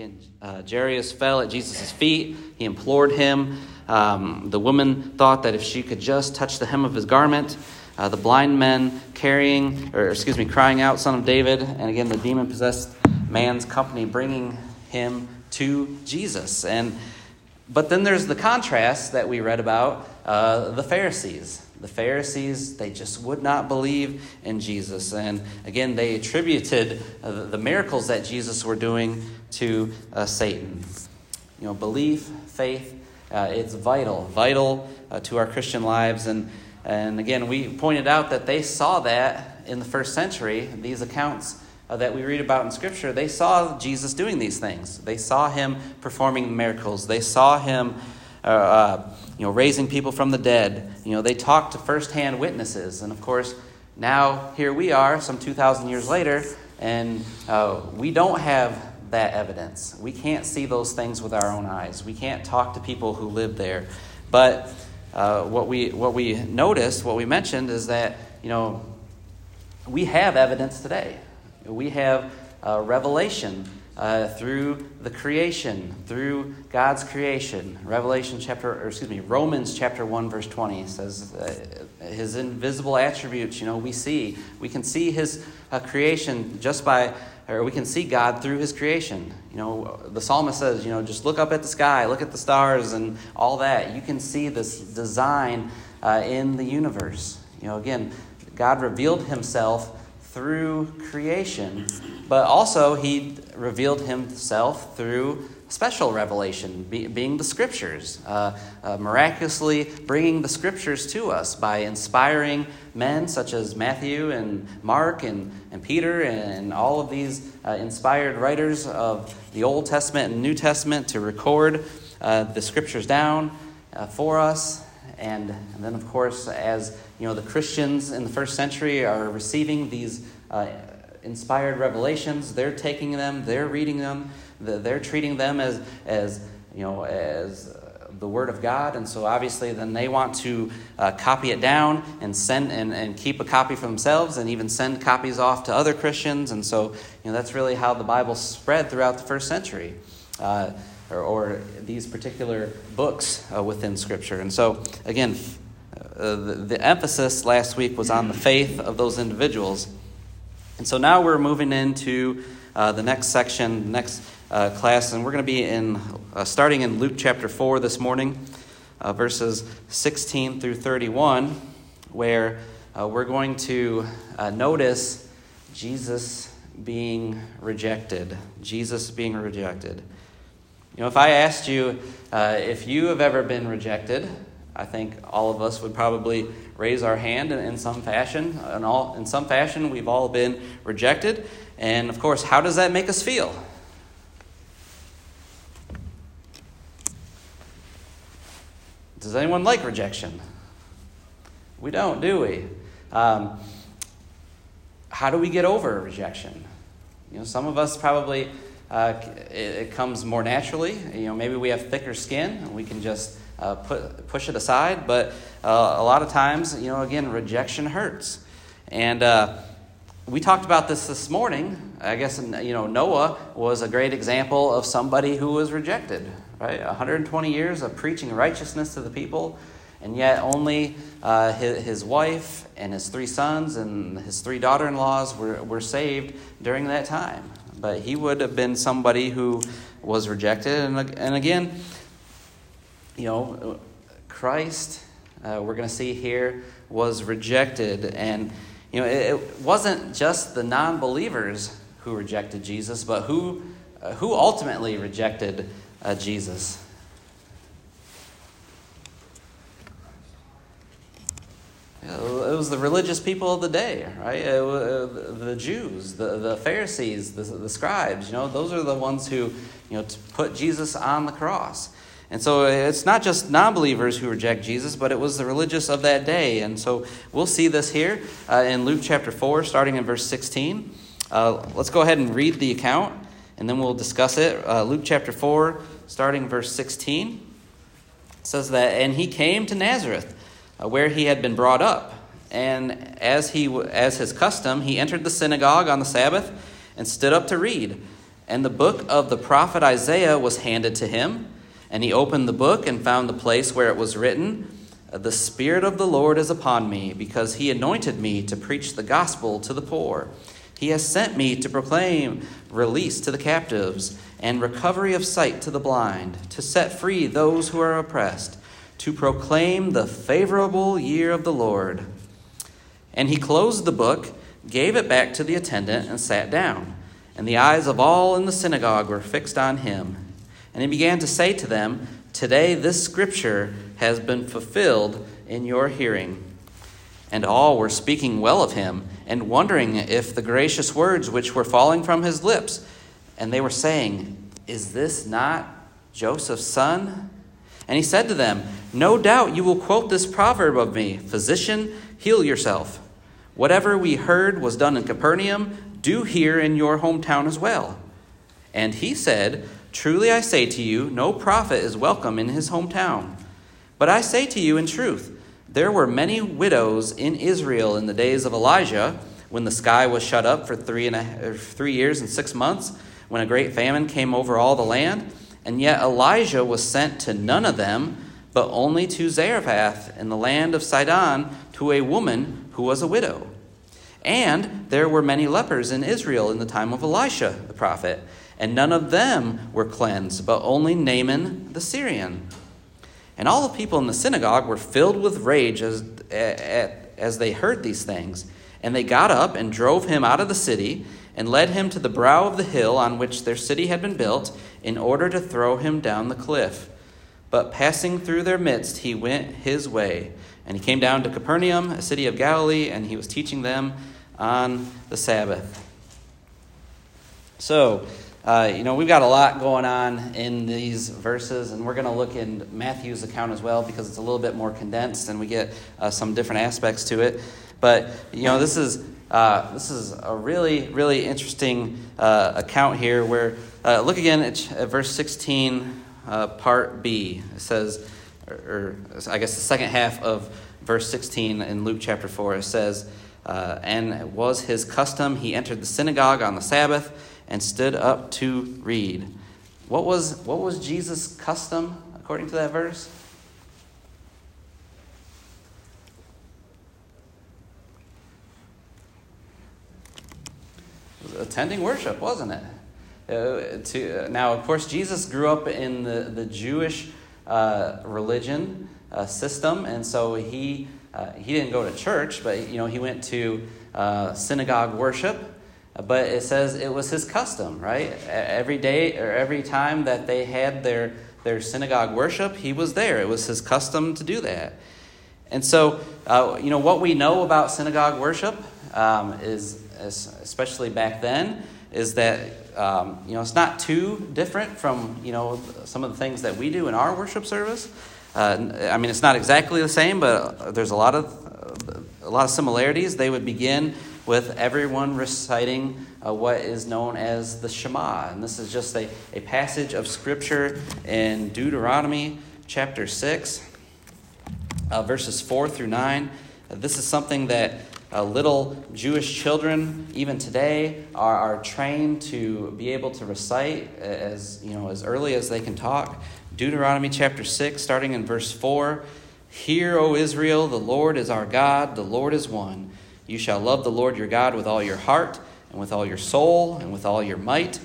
Again, uh, Jairus fell at Jesus' feet. He implored him. Um, the woman thought that if she could just touch the hem of his garment, uh, the blind men carrying, or excuse me, crying out, Son of David, and again, the demon possessed man's company bringing him to Jesus. And but then there's the contrast that we read about uh, the Pharisees. The Pharisees, they just would not believe in Jesus. And again, they attributed uh, the miracles that Jesus were doing to uh, Satan. You know, belief, faith, uh, it's vital, vital uh, to our Christian lives. And, and again, we pointed out that they saw that in the first century, these accounts uh, that we read about in Scripture, they saw Jesus doing these things. They saw him performing miracles. They saw him uh, uh, you know, raising people from the dead. You know, they talked to firsthand witnesses. And of course, now here we are, some 2,000 years later, and uh, we don't have that evidence. We can't see those things with our own eyes. We can't talk to people who live there. But uh, what, we, what we noticed, what we mentioned, is that, you know, we have evidence today. We have uh, revelation uh, through the creation, through God's creation. Revelation chapter, or excuse me, Romans chapter 1, verse 20 says uh, his invisible attributes, you know, we see. We can see his uh, creation just by, or we can see God through his creation. You know, the psalmist says, you know, just look up at the sky, look at the stars, and all that. You can see this design uh, in the universe. You know, again, God revealed himself through creation, but also he revealed himself through special revelation, be, being the scriptures, uh, uh, miraculously bringing the scriptures to us by inspiring men such as Matthew and Mark and, and Peter and all of these uh, inspired writers of the Old Testament and New Testament to record uh, the scriptures down uh, for us. And, and then, of course, as you know, the Christians in the first century are receiving these uh, inspired revelations. They're taking them, they're reading them, they're treating them as, as you know, as the Word of God. And so obviously, then they want to uh, copy it down and send and, and keep a copy for themselves and even send copies off to other Christians. And so, you know, that's really how the Bible spread throughout the first century. Uh, or, or, these particular books uh, within Scripture. And so, again, uh, the, emphasis last week was on the faith of those individuals. And so now we're moving into uh, the next section, next uh, class, and we're going to be in uh, starting in Luke chapter 4 this morning, uh, verses 16 through 31, where we're going to notice Jesus being rejected. Jesus being rejected. You know, if I asked you if you have ever been rejected, I think all of us would probably raise our hand in, in some fashion. In, all, in some fashion, we've all been rejected. And of course, how does that make us feel? Does anyone like rejection? We don't, do we? Um, how do we get over rejection? You know, some of us probably uh, it, it, comes more naturally. You know, maybe we have thicker skin and we can just uh, put, push it aside. But uh, a lot of times, you know, again, rejection hurts. And uh, we talked about this this morning. I guess, you know, Noah was a great example of somebody who was rejected, right? 120 years of preaching righteousness to the people. And yet, only uh, his, his, wife and his three sons and his three daughter in laws were, were saved during that time. But he would have been somebody who was rejected. And, and again, you know, Christ, uh, we're going to see here, was rejected. And, you know, it, it wasn't just the non believers who rejected Jesus, but who, uh, who ultimately rejected uh, Jesus. It was the religious people of the day, right? Uh, the Jews, the, the Pharisees, the, the scribes, you know, those are the ones who, you know, put Jesus on the cross. And so it's not just non believers who reject Jesus, but it was the religious of that day. And so we'll see this here uh, in Luke chapter 4, starting in verse 16. Uh, let's go ahead and read the account, and then we'll discuss it. Uh, Luke chapter 4, starting verse 16, says that, And he came to Nazareth, uh, where he had been brought up. And as, he, as his custom, he entered the synagogue on the Sabbath and stood up to read. And the book of the prophet Isaiah was handed to him. And he opened the book and found the place where it was written The Spirit of the Lord is upon me, because he anointed me to preach the gospel to the poor. He has sent me to proclaim release to the captives and recovery of sight to the blind, to set free those who are oppressed, to proclaim the favorable year of the Lord. And he closed the book, gave it back to the attendant, and sat down. And the eyes of all in the synagogue were fixed on him. And he began to say to them, Today this scripture has been fulfilled in your hearing. And all were speaking well of him, and wondering if the gracious words which were falling from his lips, and they were saying, Is this not Joseph's son? And he said to them, No doubt you will quote this proverb of me Physician, heal yourself. Whatever we heard was done in Capernaum, do here in your hometown as well. And he said, Truly I say to you, no prophet is welcome in his hometown. But I say to you in truth, there were many widows in Israel in the days of Elijah, when the sky was shut up for three, and a, er, three years and six months, when a great famine came over all the land. And yet Elijah was sent to none of them, but only to Zarephath in the land of Sidon, to a woman who was a widow. And there were many lepers in Israel in the time of Elisha the prophet, and none of them were cleansed, but only Naaman the Syrian. And all the people in the synagogue were filled with rage as, as they heard these things. And they got up and drove him out of the city and led him to the brow of the hill on which their city had been built in order to throw him down the cliff. But passing through their midst, he went his way. And he came down to Capernaum, a city of Galilee, and he was teaching them on the Sabbath. So, uh, you know, we've got a lot going on in these verses, and we're going to look in Matthew's account as well because it's a little bit more condensed and we get uh, some different aspects to it. But, you know, this is. Uh, this is a really, really interesting uh, account here where, uh, look again at, at verse 16, uh, part B. It says, or, or, I guess the second half of verse 16 in Luke chapter 4, it says, uh, and it was his custom, he entered the synagogue on the Sabbath and stood up to read. What was, what was Jesus' custom according to that verse? Attending worship, wasn't it? Uh, to, uh, now, of course, Jesus grew up in the, the Jewish uh, religion uh, system, and so he uh, he didn't go to church, but you know he went to uh, synagogue worship. But it says it was his custom, right? Every day or every time that they had their their synagogue worship, he was there. It was his custom to do that. And so, uh, you know, what we know about synagogue worship um, is, especially back then, is that um, you know it's not too different from you know some of the things that we do in our worship service. Uh, I mean, it's not exactly the same, but there's a lot of a lot of similarities. They would begin with everyone reciting uh, what is known as the Shema, and this is just a, a passage of scripture in Deuteronomy chapter six, uh, verses four through nine. this is something that uh, little Jewish children, even today, are, are trained to be able to recite as you know as early as they can talk. Deuteronomy chapter 6, starting in verse 4 Hear, O Israel, the Lord is our God, the Lord is one. You shall love the Lord your God with all your heart, and with all your soul, and with all your might.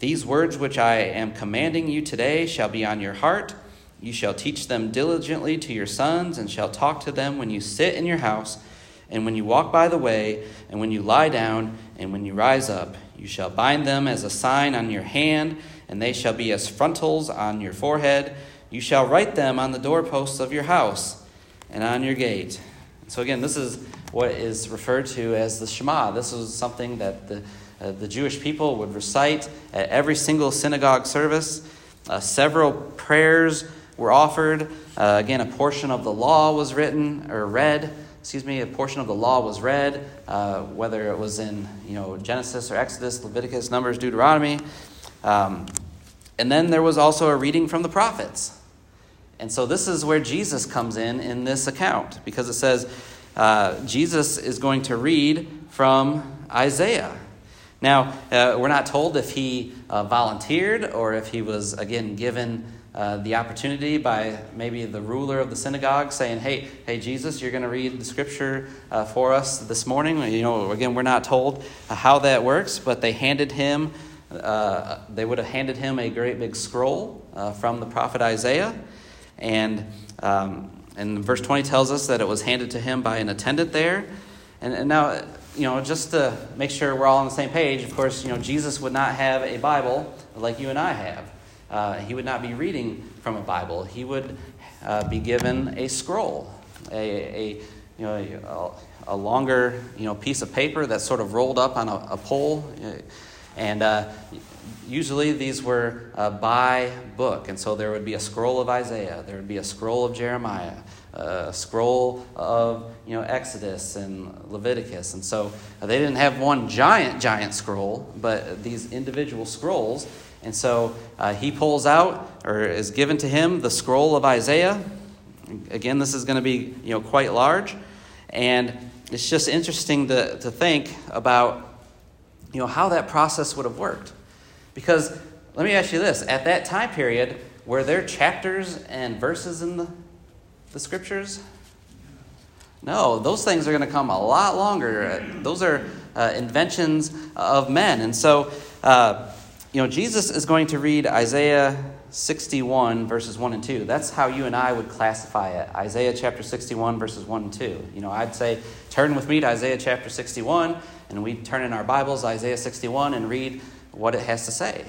These words which I am commanding you today shall be on your heart. You shall teach them diligently to your sons, and shall talk to them when you sit in your house, and when you walk by the way, and when you lie down, and when you rise up. You shall bind them as a sign on your hand and they shall be as frontals on your forehead. You shall write them on the doorposts of your house and on your gate. So, again, this is what is referred to as the Shema. This was something that the, uh, the Jewish people would recite at every single synagogue service. Uh, several prayers were offered. Uh, again, a portion of the law was written or read. Excuse me, a portion of the law was read, uh, whether it was in you know Genesis or Exodus, Leviticus, Numbers, Deuteronomy. Um, and then there was also a reading from the prophets. And so this is where Jesus comes in in this account because it says uh, Jesus is going to read from Isaiah. Now, uh, we're not told if he uh, volunteered or if he was, again, given uh, the opportunity by maybe the ruler of the synagogue saying, hey, hey, Jesus, you're going to read the scripture uh, for us this morning. You know, again, we're not told how that works, but they handed him, uh, they would have handed him a great big scroll uh, from the prophet Isaiah. And, um, and verse 20 tells us that it was handed to him by an attendant there. And, and now, you know, just to make sure we're all on the same page, of course, you know, Jesus would not have a Bible like you and I have. Uh, he would not be reading from a Bible. He would uh, be given a scroll, a, a you know a, a, longer you know piece of paper that's sort of rolled up on a, a pole, and uh, usually these were uh, by book, and so there would be a scroll of Isaiah, there would be a scroll of Jeremiah, a scroll of you know Exodus and Leviticus, and so they didn't have one giant giant scroll, but these individual scrolls and so uh, he pulls out, or is given to him, the scroll of Isaiah. Again, this is going to be you know, quite large. And it's just interesting to, to think about you know, how that process would have worked. Because let me ask you this at that time period, were there chapters and verses in the, the scriptures? No, those things are going to come a lot longer. Those are uh, inventions of men. And so, uh, you know, Jesus is going to read Isaiah 61, verses 1 and 2. That's how you and I would classify it. Isaiah chapter 61, verses 1 and 2. You know, I'd say, turn with me to Isaiah chapter 61, and we turn in our Bibles, Isaiah 61, and read what it has to say.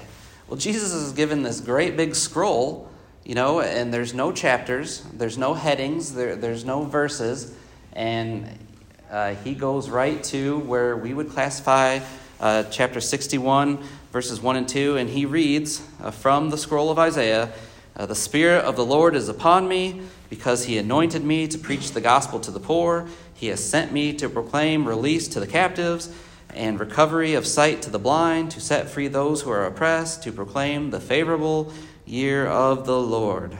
Well, Jesus is given this great big scroll, you know, and there's no chapters, there's no headings, there, there's no verses, and uh, he goes right to where we would classify uh, chapter 61, verses 1 and 2, and he reads uh, from the scroll of Isaiah uh, The Spirit of the Lord is upon me, because he anointed me to preach the gospel to the poor. He has sent me to proclaim release to the captives and recovery of sight to the blind, to set free those who are oppressed, to proclaim the favorable year of the Lord.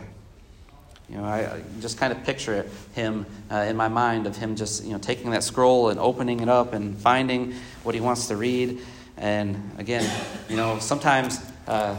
You know, I, I just kind of picture it, him uh, in my mind of him just you know taking that scroll and opening it up and finding what he wants to read. And again, you know, sometimes uh,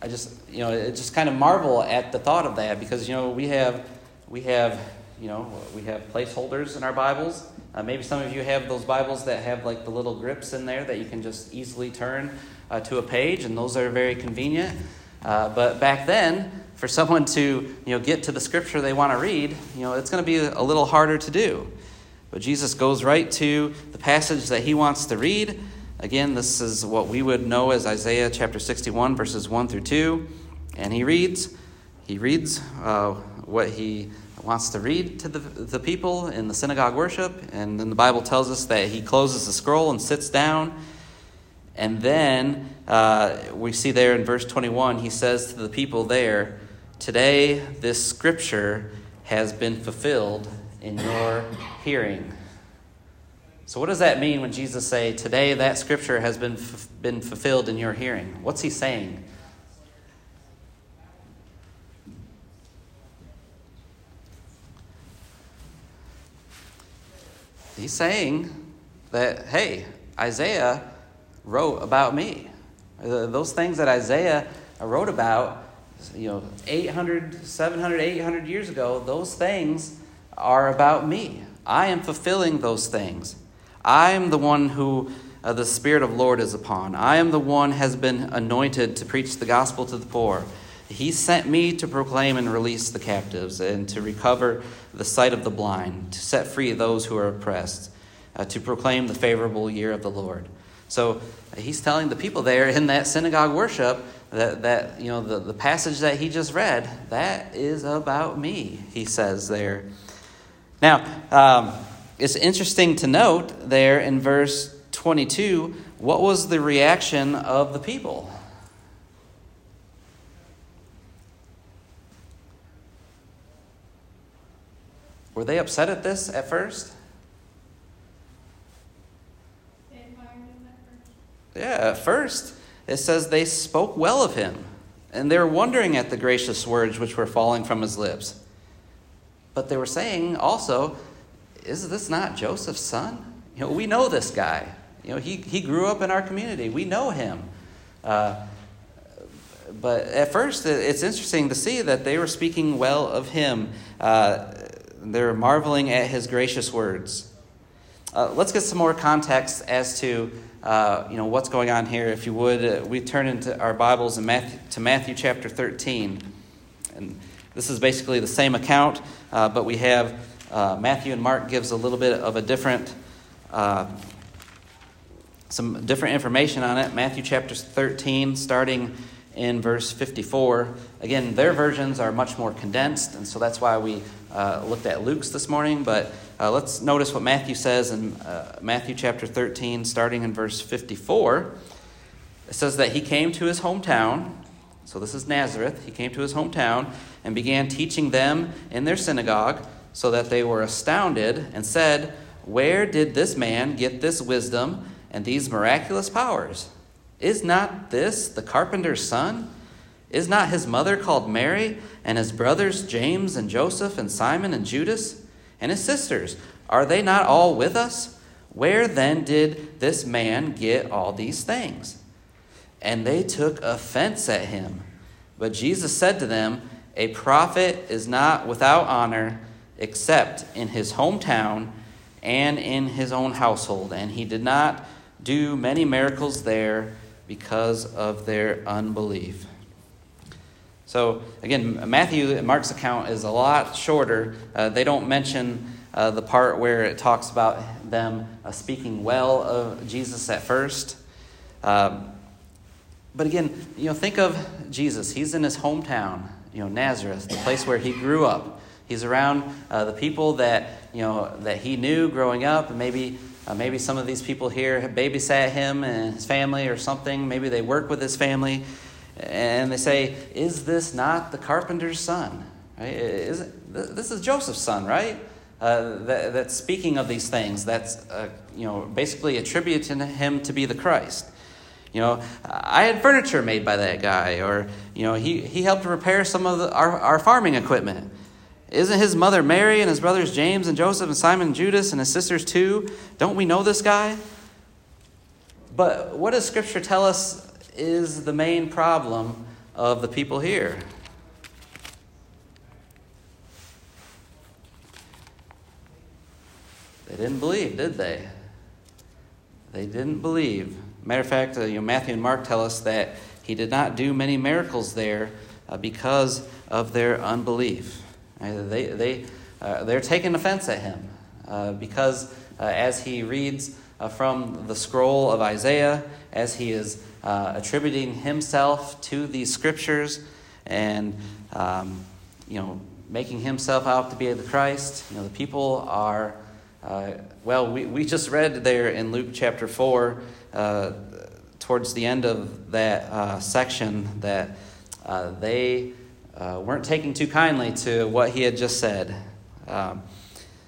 I just, you know, it just kind of marvel at the thought of that because, you know, we have, we have, you know, we have placeholders in our Bibles. Uh, maybe some of you have those Bibles that have like the little grips in there that you can just easily turn uh, to a page, and those are very convenient. Uh, but back then, for someone to you know get to the scripture they want to read, you know, it's going to be a little harder to do. But Jesus goes right to the passage that he wants to read, Again, this is what we would know as Isaiah chapter 61, verses 1 through 2. And he reads, he reads uh, what he wants to read to the, the people in the synagogue worship. And then the Bible tells us that he closes the scroll and sits down. And then uh, we see there in verse 21, he says to the people there, Today this scripture has been fulfilled in your hearing. So, what does that mean when Jesus say, "Today that scripture has been f- been fulfilled in your hearing"? What's he saying? He's saying that, hey, Isaiah wrote about me. Uh, those things that Isaiah wrote about, you know, 800, 700, 800 years ago, those things are about me. I am fulfilling those things. I am the one who uh, the Spirit of Lord is upon. I am the one has been anointed to preach the gospel to the poor. He sent me to proclaim and release the captives and to recover the sight of the blind, to set free those who are oppressed, uh, to proclaim the favorable year of the Lord. So uh, he's telling the people there in that synagogue worship that, that you know the, the passage that he just read, that is about me, he says there. Now, um, it's interesting to note there in verse 22 what was the reaction of the people? Were they upset at this at first? Yeah, at first it says they spoke well of him, and they were wondering at the gracious words which were falling from his lips. But they were saying also, is this not Joseph's son? You know, we know this guy. You know, he, he grew up in our community. We know him. Uh, but at first, it's interesting to see that they were speaking well of him. Uh, they're marveling at his gracious words. Uh, let's get some more context as to uh, you know what's going on here. If you would, uh, we turn into our Bibles in Matthew, to Matthew chapter 13, and this is basically the same account, uh, but we have uh, Matthew and Mark gives a little bit of a different some different information on it. Matthew chapter 13, starting in verse 54. Again, their versions are much more condensed, and so that's why we uh, looked at Luke's this morning. But uh, let's notice what Matthew says in uh, Matthew chapter 13, starting in verse 54. It says that he came to his hometown. So this is Nazareth. He came to his hometown and began teaching them in their synagogue, so that they were astounded and said, Where did this man get this wisdom and these miraculous powers? Is not this the carpenter's son? Is not his mother called Mary, and his brothers James and Joseph and Simon and Judas? And his sisters, are they not all with us? Where then did this man get all these things? And they took offense at him. But Jesus said to them, A prophet is not without honor except in his hometown and in his own household. And he did not do many miracles there because of their unbelief. So, again, Matthew Mark's account is a lot shorter. Uh, they don't mention uh, the part where it talks about them uh, speaking well of Jesus at first. Um, but again, you know, think of Jesus. He's in his hometown, you know, Nazareth, the place where he grew up. He's around uh, the people that you know that he knew growing up, and maybe uh, maybe some of these people here have babysat him and his family or something. Maybe they work with his family. And they say, Is this not the carpenter's son? Right? Is it, this is Joseph's son, right? Uh, that, that's speaking of these things. That's uh, you know basically attributing him to be the Christ. You know, I had furniture made by that guy, or you know, he, he helped repair some of the, our, our farming equipment. Isn't his mother Mary and his brothers James and Joseph and Simon and Judas and his sisters too? Don't we know this guy? But what does Scripture tell us is the main problem of the people here? They didn't believe, did they? They didn't believe. Matter of fact, uh, you know, Matthew and Mark tell us that he did not do many miracles there uh, because of their unbelief. Uh, they, they, uh, they're taking offense at him uh, because as he reads from the scroll of Isaiah, as he is attributing himself to these scriptures and um, you know making himself out to be the Christ, you know the people are uh, well, we, we just read there in Luke chapter 4, uh, towards the end of that uh, section, that they uh, weren't taking too kindly to what he had just said. Um,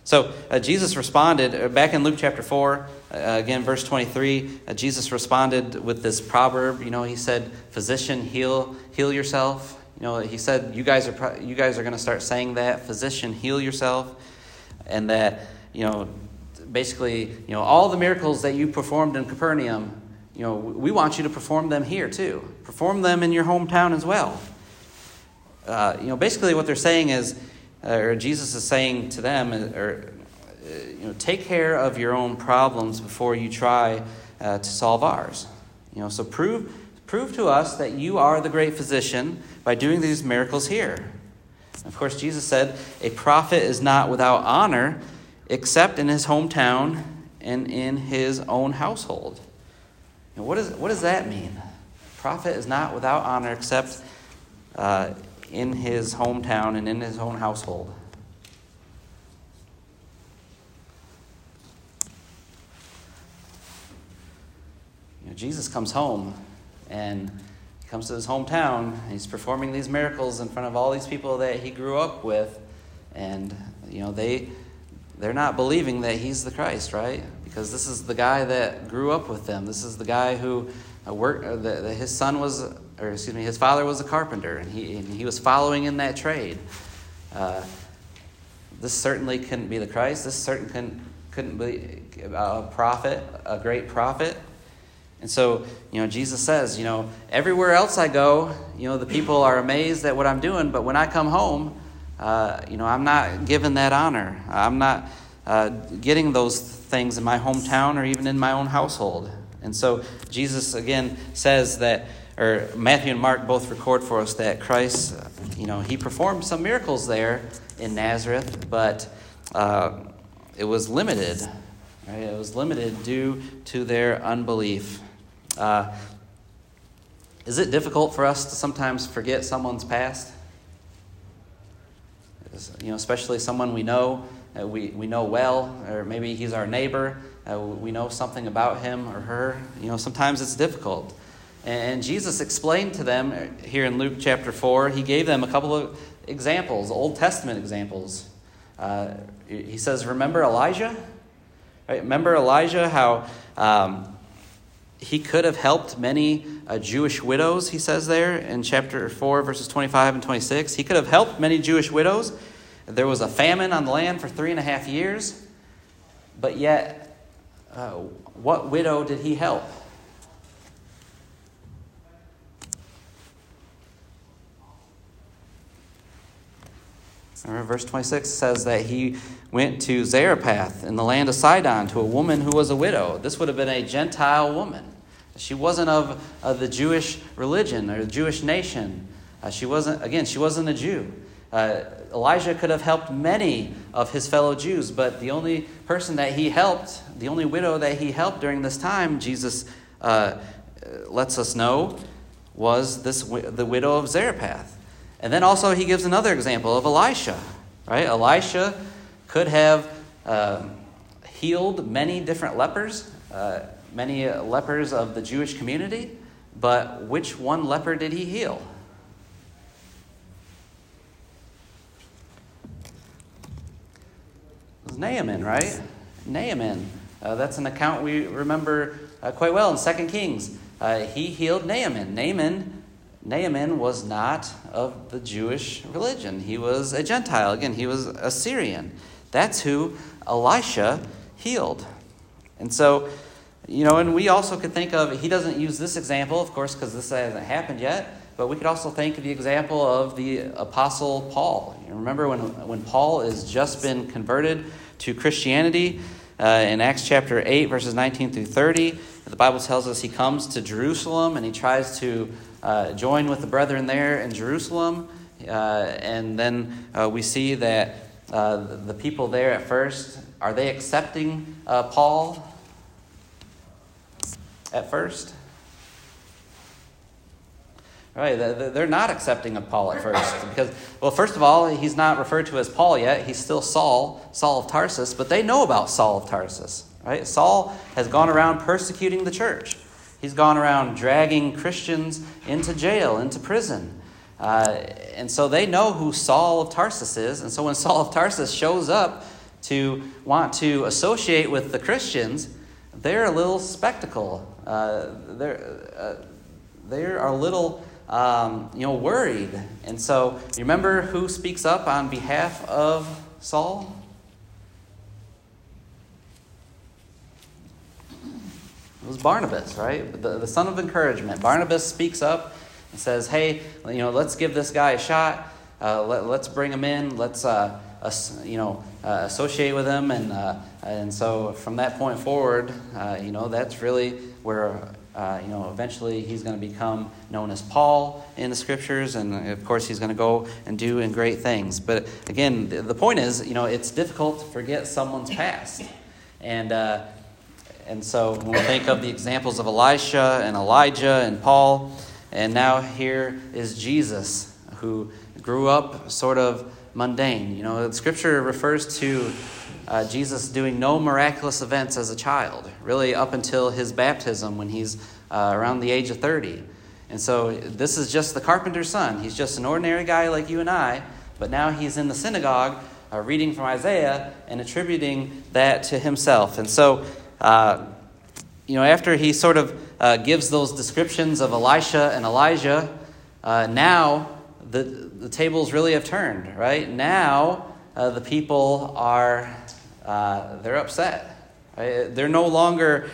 so uh, Jesus responded, uh, back in Luke chapter 4, uh, again, verse 23, uh, Jesus responded with this proverb. You know, he said, Physician, heal, heal yourself. You know, he said, You guys are, you guys are going to start saying that. Physician, heal yourself. And that, you know, basically, you know, all the miracles that you performed in Capernaum, you know, we want you to perform them here too. Perform them in your hometown as well. Uh, you know, basically what they're saying is, uh, or Jesus is saying to them, uh, or uh, you know, take care of your own problems before you try uh, to solve ours. You know, so prove prove to us that you are the great physician by doing these miracles here. Of course, Jesus said, "A prophet is not without honor, except in his hometown and in his own household." Know, what, is, what does that mean? A prophet is not without honor except uh, in his hometown and in his own household. You know, Jesus comes home and he comes to his hometown. he's performing these miracles in front of all these people that he grew up with, and you know they they're not believing that he's the Christ, right? Because this is the guy that grew up with them. This is the guy who uh, worked. Uh, his son was or excuse me, his father was a carpenter, and he, and he was following in that trade. Uh, this certainly couldn't be the Christ. This certain couldn't, couldn't be a prophet, a great prophet. And so, you know, Jesus says, you know, everywhere else I go, you know, the people are amazed at what I'm doing, but when I come home, uh, you know, I'm not given that honor. I'm not uh, getting those things in my hometown or even in my own household. And so, Jesus again says that, or Matthew and Mark both record for us that Christ, you know, he performed some miracles there in Nazareth, but uh, it was limited. Right? It was limited due to their unbelief. Uh, is it difficult for us to sometimes forget someone's past? You know, especially someone we know, uh, we, we know well, or maybe he's our neighbor, uh, we know something about him or her. You know, sometimes it's difficult. And Jesus explained to them uh, here in Luke chapter 4, he gave them a couple of examples, Old Testament examples. Uh, he says, Remember Elijah? Right? Remember Elijah, how um, he could have helped many uh, Jewish widows, he says there in chapter 4, verses 25 and 26. He could have helped many Jewish widows. There was a famine on the land for three and a half years, but yet, uh, what widow did he help? Remember, verse 26 says that he went to Zarephath in the land of Sidon to a woman who was a widow. This would have been a Gentile woman. She wasn't of, of the Jewish religion or the Jewish nation. Uh, she wasn't, again, she wasn't a Jew. Uh, Elijah could have helped many of his fellow Jews, but the only person that he helped, the only widow that he helped during this time, Jesus uh, lets us know, was this the widow of Zarephath. And then also he gives another example of Elisha, right? Elisha could have uh, healed many different lepers, uh, many lepers of the Jewish community, but which one leper did he heal? It was Naaman, right? Naaman. Uh, that's an account we remember uh, quite well in Second Kings. Uh, he healed Naaman. Naaman Naaman was not of the Jewish religion. He was a Gentile. Again, he was a Syrian. That's who Elisha healed. And so, you know, and we also could think of, he doesn't use this example, of course, because this hasn't happened yet, but we could also think of the example of the Apostle Paul. You remember when, when Paul has just been converted to Christianity uh, in Acts chapter 8, verses 19 through 30, the Bible tells us he comes to Jerusalem and he tries to uh, join with the brethren there in Jerusalem. Uh, and then uh, we see that uh, the people there at first, are they accepting uh, Paul at first? Right, they're not accepting of Paul at first because, well, first of all, he's not referred to as Paul yet. He's still Saul, Saul of Tarsus, but they know about Saul of Tarsus. Right? Saul has gone around persecuting the church. He's gone around dragging Christians into jail, into prison. Uh, and so they know who Saul of Tarsus is. And so when Saul of Tarsus shows up to want to associate with the Christians, they're a little spectacle. Uh, they're, uh, they're a little um, you know, worried. And so you remember who speaks up on behalf of Saul? Was Barnabas, right? The, the son of encouragement. Barnabas speaks up and says, hey, you know, let's give this guy a shot. Uh, let, us bring him in. Let's, uh, us, you know, uh, associate with him. And, uh, and so from that point forward, uh, you know, that's really where, uh, you know, eventually he's going to become known as Paul in the scriptures. And of course, he's going to go and do in great things. But again, the, the point is, you know, it's difficult to forget someone's past. And, and so when we think of the examples of Elisha and Elijah and Paul, and now here is Jesus, who grew up sort of mundane. You know, Scripture refers to uh, Jesus doing no miraculous events as a child, really up until his baptism when he's uh, around the age of 30. And so this is just the carpenter's son. He's just an ordinary guy like you and I, but now he's in the synagogue uh, reading from Isaiah and attributing that to himself. And so uh, you know, after he sort of uh, gives those descriptions of Elisha and Elijah, uh, now the, the tables really have turned, right? Now uh, the people are uh, they're upset. Right? They're no longer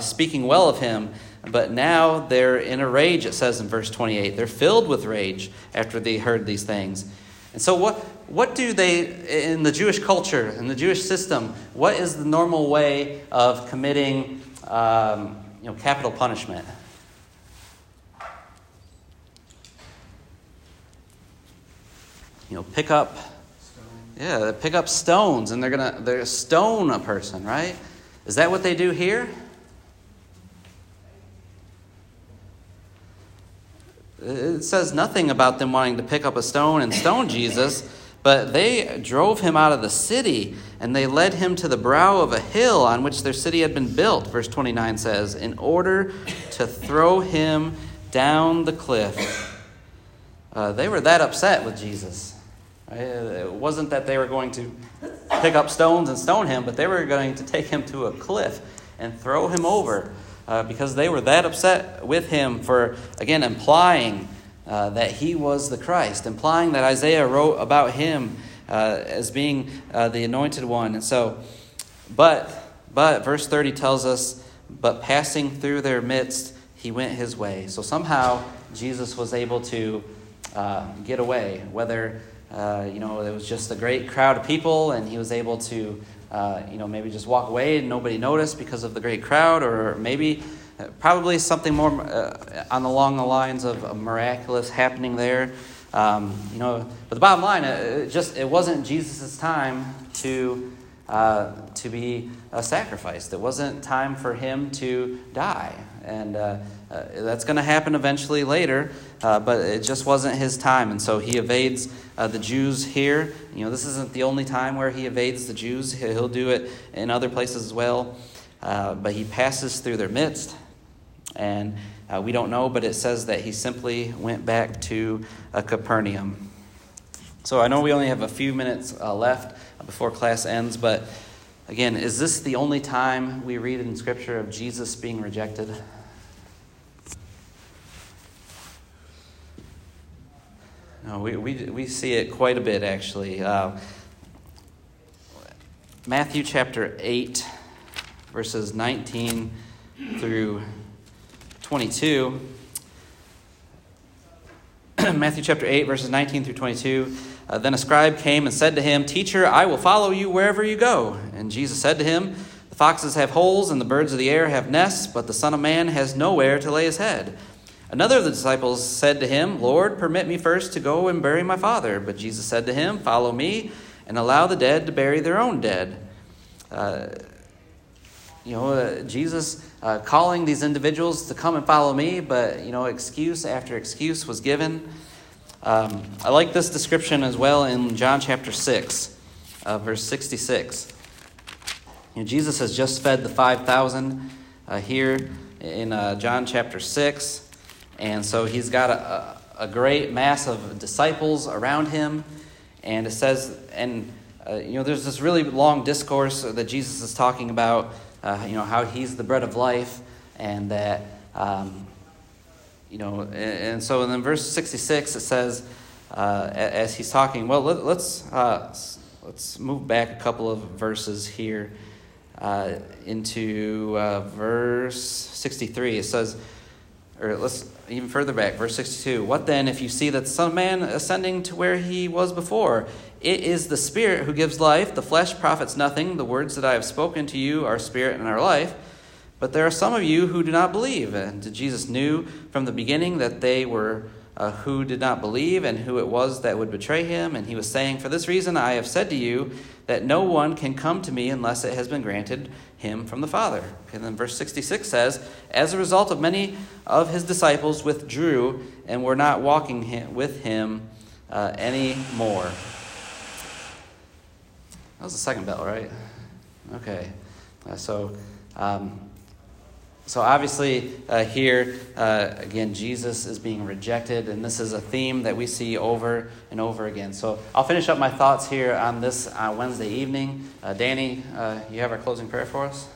speaking well of him, but now they're in a rage, it says in verse 28. They're filled with rage after they heard these things. And so, what, what do they, in the Jewish culture, in the Jewish system, what is the normal way of committing um, you know, capital punishment? You know, pick up, yeah, pick up stones and they're gonna they're stone a person, right? Is that what they do here? It says nothing about them wanting to pick up a stone and stone Jesus, but they drove him out of the city and they led him to the brow of a hill on which their city had been built, verse 29 says, in order to throw him down the cliff. Uh, they were that upset with Jesus. It wasn't that they were going to pick up stones and stone him, but they were going to take him to a cliff and throw him over uh, because they were that upset with him for, again, implying uh, that he was the Christ, implying that Isaiah wrote about him uh, as being uh, the anointed one. And so, but, but, verse 30 tells us, but passing through their midst, he went his way. So somehow Jesus was able to uh, get away, whether. Uh, you know, it was just a great crowd of people, and he was able to uh, you know, maybe just walk away and nobody noticed because of the great crowd, or maybe uh, probably something more uh, on along the lines of a miraculous happening there. Um, you know, but the bottom line, it just it wasn't Jesus' time to uh, to be uh, sacrificed. It wasn't time for him to die, and uh, uh that's going to happen eventually later. Uh, but it just wasn't his time, and so he evades uh, the Jews here. You know, this isn't the only time where he evades the Jews. He'll do it in other places as well. but he passes through their midst, and we don't know. But it says that he simply went back to Capernaum. So I know we only have a few minutes left before class ends, but again, is this the only time we read in Scripture of Jesus being rejected? No, we, we, we see it quite a bit, actually. Uh, Matthew chapter 8, verses 19 through 22. Matthew chapter 8, verses 19 through 22. Uh, then a scribe came and said to him, Teacher, I will follow you wherever you go. And Jesus said to him, The foxes have holes, and the birds of the air have nests, but the Son of Man has nowhere to lay his head. Another of the disciples said to him, Lord, permit me first to go and bury my father. But Jesus said to him, Follow me, and allow the dead to bury their own dead. Uh, you know, uh, Jesus uh, calling these individuals to come and follow me, but, you know, excuse after excuse was given. Um, I like this description as well in John chapter 6, uh, verse 66. You know, Jesus has just fed the 5,000 uh, here in uh, John chapter 6, and so he's got a, a, great mass of disciples around him. And it says, and uh, you know, there's this really long discourse that Jesus is talking about, uh, you know, how he's the bread of life, and that um, you know, and, and so in verse 66 it says, uh, as he's talking, well, let, let's, uh, let's move back a couple of verses here uh, into uh, verse 63. It says, or let's even further back, verse 62. What then if you see that some man ascending to where he was before? It is the Spirit who gives life. The flesh profits nothing. The words that I have spoken to you are spirit and are life. But there are some of you who do not believe. And Jesus knew from the beginning that they were uh, who did not believe and who it was that would betray him. And he was saying, For this reason I have said to you that no one can come to me unless it has been granted him from the Father. And then verse 66 says, As a result of many of his disciples withdrew and were not walking with him uh, any more. That was the second bell, right? Okay. Uh, so. Um, so, obviously, uh, here, uh, again, Jesus is being rejected, and this is a theme that we see over and over again. So, I'll finish up my thoughts here on this uh, Wednesday evening. Uh, Danny, uh, you have our closing prayer for us?